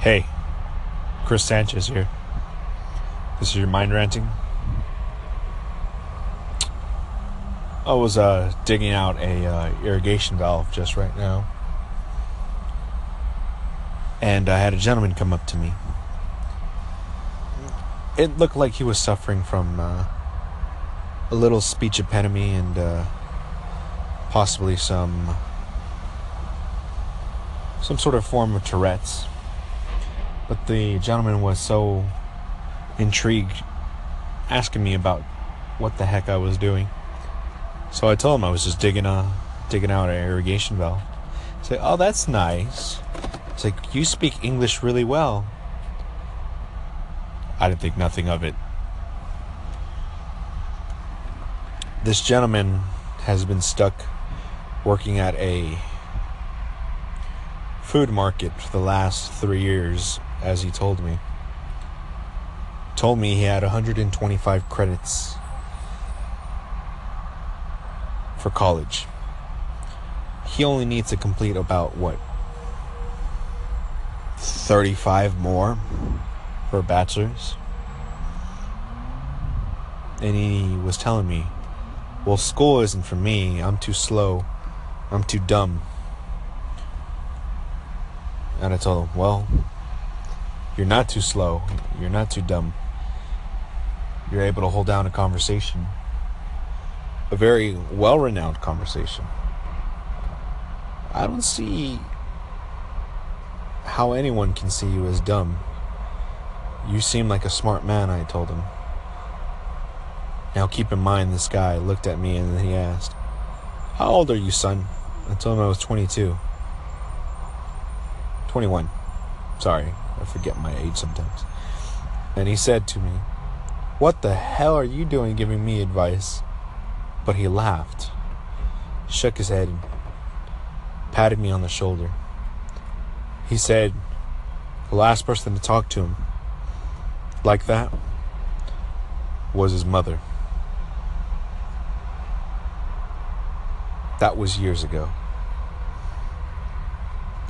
Hey, Chris Sanchez here. This is your mind ranting. I was uh, digging out a uh, irrigation valve just right now, and I had a gentleman come up to me. It looked like he was suffering from uh, a little speech impediment and uh, possibly some some sort of form of Tourette's. But the gentleman was so intrigued, asking me about what the heck I was doing. So I told him I was just digging a digging out an irrigation valve. Say, oh, that's nice. It's like you speak English really well. I didn't think nothing of it. This gentleman has been stuck working at a food market for the last three years as he told me. Told me he had 125 credits for college. He only needs to complete about what 35 more for a bachelor's. And he was telling me, well, school isn't for me. I'm too slow. I'm too dumb. And I told him, well, you're not too slow. You're not too dumb. You're able to hold down a conversation. A very well renowned conversation. I don't see how anyone can see you as dumb. You seem like a smart man, I told him. Now keep in mind, this guy looked at me and he asked, How old are you, son? I told him I was 22. 21. Sorry, I forget my age sometimes. And he said to me, What the hell are you doing giving me advice? But he laughed, shook his head, and patted me on the shoulder. He said, The last person to talk to him like that was his mother. That was years ago.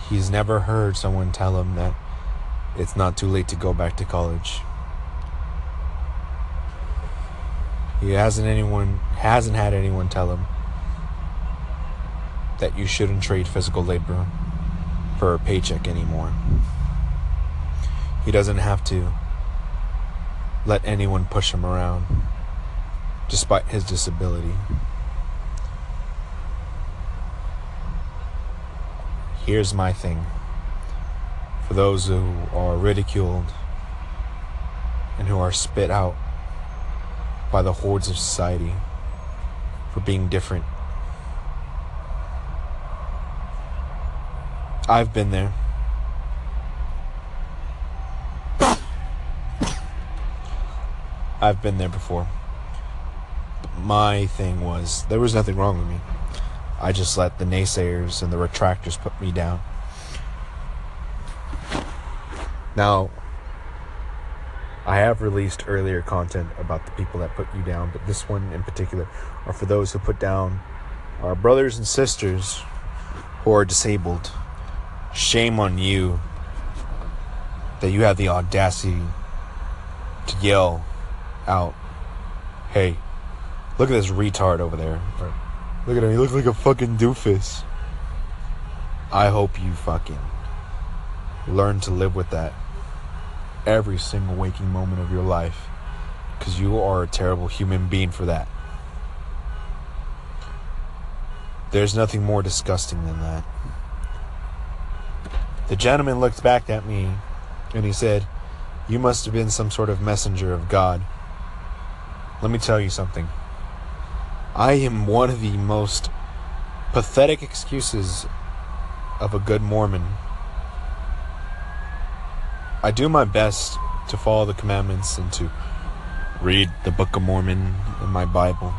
He's never heard someone tell him that it's not too late to go back to college. He hasn't anyone hasn't had anyone tell him that you shouldn't trade physical labor for a paycheck anymore. He doesn't have to let anyone push him around despite his disability. Here's my thing for those who are ridiculed and who are spit out by the hordes of society for being different. I've been there. I've been there before. My thing was, there was nothing wrong with me. I just let the naysayers and the retractors put me down. Now, I have released earlier content about the people that put you down, but this one in particular are for those who put down our brothers and sisters who are disabled. Shame on you that you have the audacity to yell out, hey, look at this retard over there. Look at him, he looks like a fucking doofus. I hope you fucking learn to live with that every single waking moment of your life because you are a terrible human being for that. There's nothing more disgusting than that. The gentleman looked back at me and he said, You must have been some sort of messenger of God. Let me tell you something. I am one of the most pathetic excuses of a good Mormon. I do my best to follow the commandments and to read the Book of Mormon in my Bible.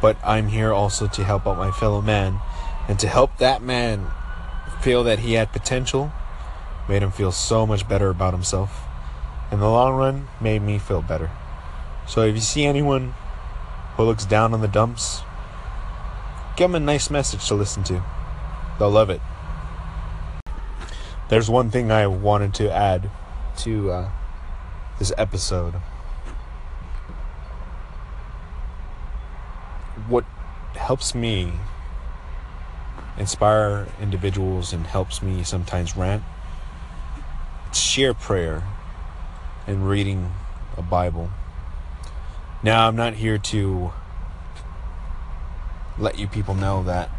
But I'm here also to help out my fellow man and to help that man feel that he had potential made him feel so much better about himself. In the long run, made me feel better. So if you see anyone who looks down on the dumps, give them a nice message to listen to. They'll love it. there's one thing I wanted to add to uh, this episode. What helps me inspire individuals and helps me sometimes rant it's sheer prayer and reading a Bible. Now, I'm not here to let you people know that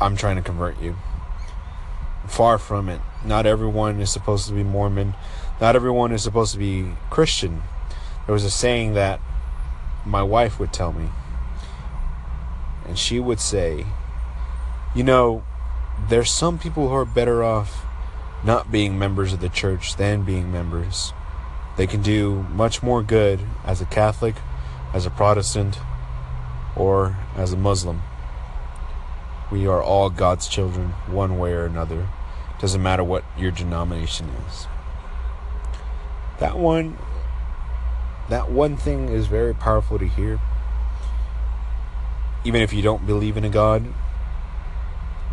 I'm trying to convert you. Far from it. Not everyone is supposed to be Mormon. Not everyone is supposed to be Christian. There was a saying that my wife would tell me. And she would say, You know, there's some people who are better off not being members of the church than being members. They can do much more good as a Catholic, as a Protestant, or as a Muslim. We are all God's children, one way or another. Doesn't matter what your denomination is. That one, that one thing is very powerful to hear. Even if you don't believe in a God,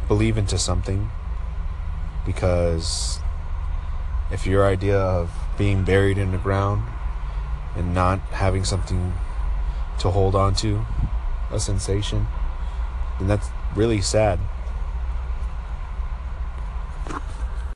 believe into something. Because if your idea of being buried in the ground and not having something to hold on to, a sensation, then that's really sad.